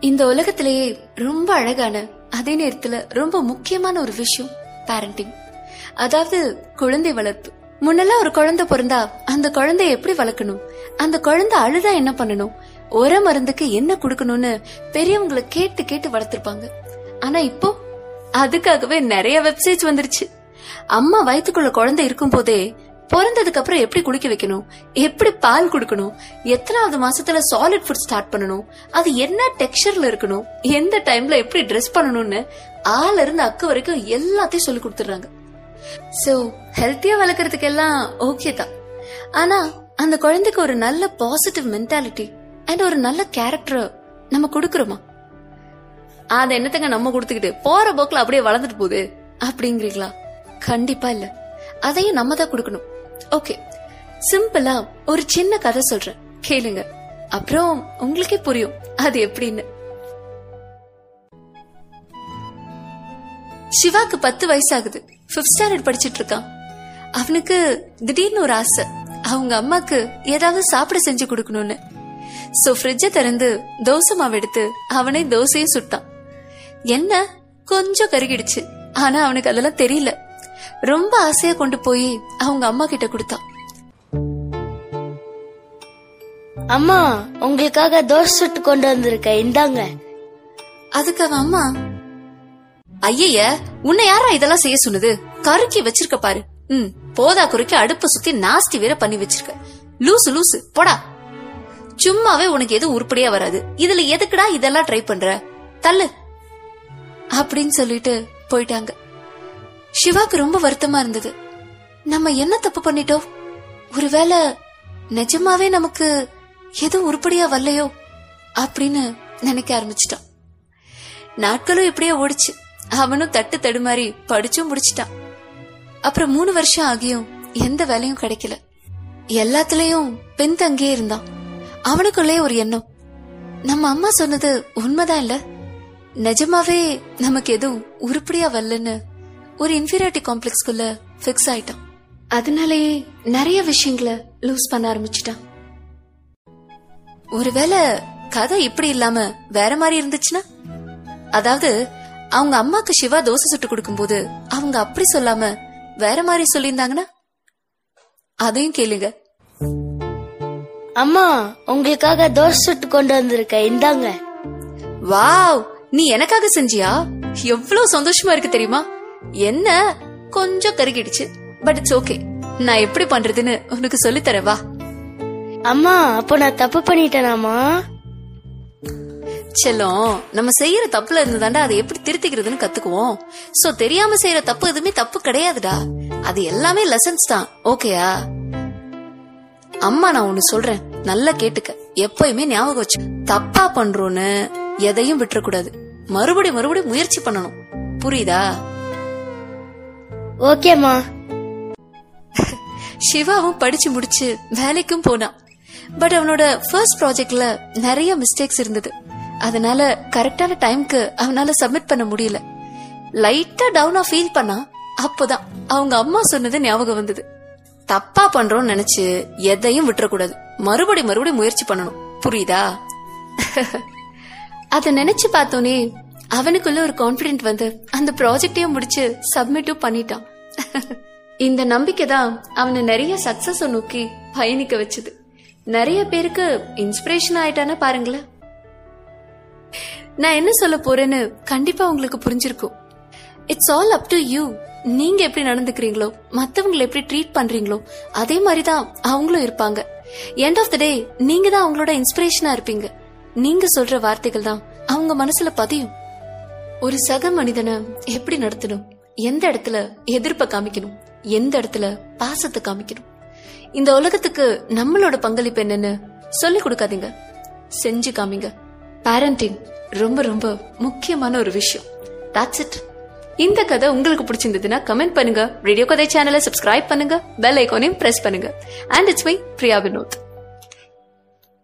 இந்த உலகத்திலேயே ரொம்ப அழகான அதே நேரத்துல ரொம்ப முக்கியமான ஒரு விஷயம் பேரண்டிங் அதாவது குழந்தை வளர்ப்பு. முன்னெல்லாம் ஒரு குழந்தை பிறந்தா அந்த குழந்தைய எப்படி வளர்க்கணும்? அந்த குழந்தை அழுதா என்ன பண்ணணும்? ஒர மருந்துக்கு என்ன கொடுக்கணும்னு பெரியவங்களை கேட்டு கேட்டு வளர்த்திருப்பாங்க. ஆனா இப்போ அதுக்காகவே நிறைய வெப்சைட்ஸ் வந்துருச்சு. அம்மா வயிற்றுக்குள்ள குழந்தை இருக்கும் போதே பிறந்ததுக்கு அப்புறம் எப்படி குடிக்க வைக்கணும்? எப்படி பால் கொடுக்கணும்? எத்தனாவது மாசத்துல சாலிட் ஃபுட் ஸ்டார்ட் பண்ணணும்? அது என்ன டெக்ஸ்டர்ல இருக்கணும்? எந்த டைம்ல எப்படி ட்ரெஸ் பண்ணணும்னு ஆள் இருந்து அக்கு வரைக்கும் எல்லாத்தையும் சொல்லி கொடுத்துறாங்க சோ ஹெல்த்தியா வளர்க்கறதுக்கு எல்லாம் ஓகே தான். ஆனா அந்த குழந்தைக்கு ஒரு நல்ல பாசிட்டிவ் மென்டாலிட்டி அண்ட் ஒரு நல்ல கேரக்டர் நம்ம கொடுக்கறோமா? அது என்னத்தங்க நம்ம கொடுத்துக்கிட்டு போற போக்குல அப்படியே வளர்ந்துட்டு போகுது? அப்படிங்கிறீங்களா? கண்டிப்பா இல்ல. அதையும் நம்ம தான் கொடுக்கணும். ஓகே சிம்பிளா ஒரு சின்ன கதை சொல்றேன். கேளுங்க. அப்புறம் உங்களுக்கே புரியும். அது எப்படின்னு. சிவாக்கு பத்து வயசாகுது. பிப்த் ஸ்டாண்டர்ட் படிச்சிட்டு இருக்கான். அவனுக்கு திடீர்னு ஒரு ஆசை. அவங்க அம்மாக்கு ஏதாவது சாப்பிட செஞ்சு கொடுக்கணும்னு. சோ ஃப்ரிட்ஜ திறந்து தோசை மாவு எடுத்து அவனே தோசையும் சுட்டான். என்ன? கொஞ்சம் கருகிடுச்சு. ஆனா அவனுக்கு அதெல்லாம் தெரியல. ரொம்ப ஆசையா கொண்டு போய் அவங்க அம்மா கிட்ட கொடுத்தான் அம்மா உங்களுக்காக தோசை சுட்டு கொண்டு வந்திருக்கேன். இந்தாங்க. அதுக்கு அவன் அம்மா ஐய உன்னை யாரா இதெல்லாம் செய்ய சொன்னது? கருக்கி வச்சிருக்க பாரு. ம் போதா குறுக்கி அடுப்ப சுத்தி நாஸ்தி வேற பண்ணி வச்சிருக்க. லூசு லூசு போடா. சும்மாவே உனக்கு எதுவும் உருப்படியா வராது. இதுல எதுக்குடா இதெல்லாம் ட்ரை பண்ற? தள்ளு. அப்படின்னு சொல்லிட்டு போயிட்டாங்க. சிவாக்கு ரொம்ப வருத்தமா இருந்தது. நம்ம என்ன தப்பு பண்ணிட்டோம்? ஒருவேளை நிஜமாவே நமக்கு எதுவும் உருப்படியா வரலையோ அப்படின்னு நினைக்க ஆரம்பிச்சிட்டான். நாட்களும் இப்படியே ஓடிச்சு. அவனும் தட்டு தடுமாறி படிச்சும் முடிச்சிட்டான். அப்புறம் மூணு வருஷம் ஆகியும் எந்த வேலையும் கிடைக்கல. எல்லாத்துலயும் பின்தங்கியே இருந்தான். அவனுக்குள்ளே ஒரு எண்ணம். நம்ம அம்மா சொன்னது உண்மைதான் இல்ல? நிஜமாவே நமக்கு எதுவும் உருப்படியா வரலன்னு ஒரு இன்ஃபீரியாரிட்டி காம்ப்ளெக்ஸ்குள்ள ஃபிக்ஸ் ஆயிட்டான். அதனாலேயே நிறைய விஷயங்களை லூஸ் பண்ண ஆரம்பிச்சிட்டான். ஒருவேளை கதை இப்படி இல்லாம வேற மாதிரி இருந்துச்சுன்னா? அதாவது அவங்க அம்மாக்கு சிவா தோசை சுட்டு கொடுக்கும்போது அவங்க அப்படி சொல்லாம வேற மாதிரி சொல்லியிருந்தாங்கன்னா? அதையும் கேளுங்க. அம்மா உங்களுக்காக தோசை சுட்டு கொண்டு வந்திருக்கேன் இந்தாங்க. வாவ் நீ எனக்காக செஞ்சியா? எவ்வளவு சந்தோஷமா இருக்கு தெரியுமா? என்ன? கொஞ்சம் கருகிடுச்சு. பட் இட்ஸ் ஓகே நான் எப்படி பண்றதுன்னு உனக்கு சொல்லித் தரேன் வா அம்மா அப்போ நான் தப்பு பண்ணிட்டேனாமா செல்லம் நம்ம செய்யற தப்புல இருந்து தாண்டா அதை எப்படி திருத்திக்கிறதுன்னு கத்துக்குவோம். சோ தெரியாம செய்யற தப்பு எதுவுமே தப்பு கிடையாதுடா. அது எல்லாமே லெசன்ஸ் தான். ஓகேயா அம்மா நான் ஒண்ணு சொல்றேன். நல்லா கேட்டுக்க. எப்பயுமே ஞாபகம் வச்சு. தப்பா பண்றோன்னு எதையும் விட்டுறக்கூடாது. மறுபடி மறுபடி முயற்சி பண்ணணும். புரியுதா? ஓகேம்மா சிவாவும் படிச்சு முடிச்சு வேலைக்கும் போனான் பட் அவனோட ஃபர்ஸ்ட் ப்ராஜெக்ட்ல நிறைய மிஸ்டேக்ஸ் இருந்தது. அதனால கரெக்டான டைம்க்கு அவனால சப்மிட் பண்ண முடியல. லைட்டா டவுனா ஃபீல் பண்ணா அப்போதான் அவங்க அம்மா சொன்னது ஞாபகம் வந்தது. தப்பா பண்றோம்னு நினைச்சு எதையும் விட்டுறக்கூடாது. மறுபடி மறுபடி முயற்சி பண்ணணும். புரியுதா? அத நினைச்சு பார்த்தோன்னே அவனுக்குள்ள ஒரு கான்பிடென்ட் வந்து அந்த ப்ராஜெக்டையும் முடிச்சு சப்மிட்டும் பண்ணிட்டான். இந்த நம்பிக்கை தான் அவனை நிறைய சக்சஸ் நோக்கி பயணிக்க வச்சது. நிறைய பேருக்கு இன்ஸ்பிரேஷன் ஆயிட்டான பாருங்களேன். நான் என்ன சொல்ல போறேன்னு கண்டிப்பா உங்களுக்கு புரிஞ்சிருக்கும். It's all up to you நீங்க எப்படி நடந்துக்கிறீங்களோ மத்தவங்களை எப்படி ட்ரீட் பண்றீங்களோ அதே மாதிரி தான் அவங்களும் இருப்பாங்க. எண்ட் ஆஃப் த டே நீங்க தான் அவங்களோட இன்ஸ்பிரேஷனா இருப்பீங்க. நீங்க சொல்ற வார்த்தைகள் தான் அவங்க மனசுல பதியும். ஒரு சக மனிதனை எப்படி நடத்தணும்? எந்த இடத்துல எதிர்ப்ப காமிக்கணும்? எந்த இடத்துல பாசத்தை காமிக்கணும்? இந்த உலகத்துக்கு நம்மளோட பங்களிப்பு என்னன்னு சொல்லி கொடுக்காதீங்க. செஞ்சு காமிங்க. பேரண்டிங் ரொம்ப ரொம்ப முக்கியமான ஒரு விஷயம். தாட்ஸ் இட் இந்த கதை உங்களுக்கு பிடிச்சிருந்ததுன்னா கமெண்ட் பண்ணுங்க. ரேடியோ கதை சேனலை சப்ஸ்கிரைப் பண்ணுங்க. பெல் ஐக்கானையும் பிரஸ் பண்ணுங்க. And it's my Priya Vinod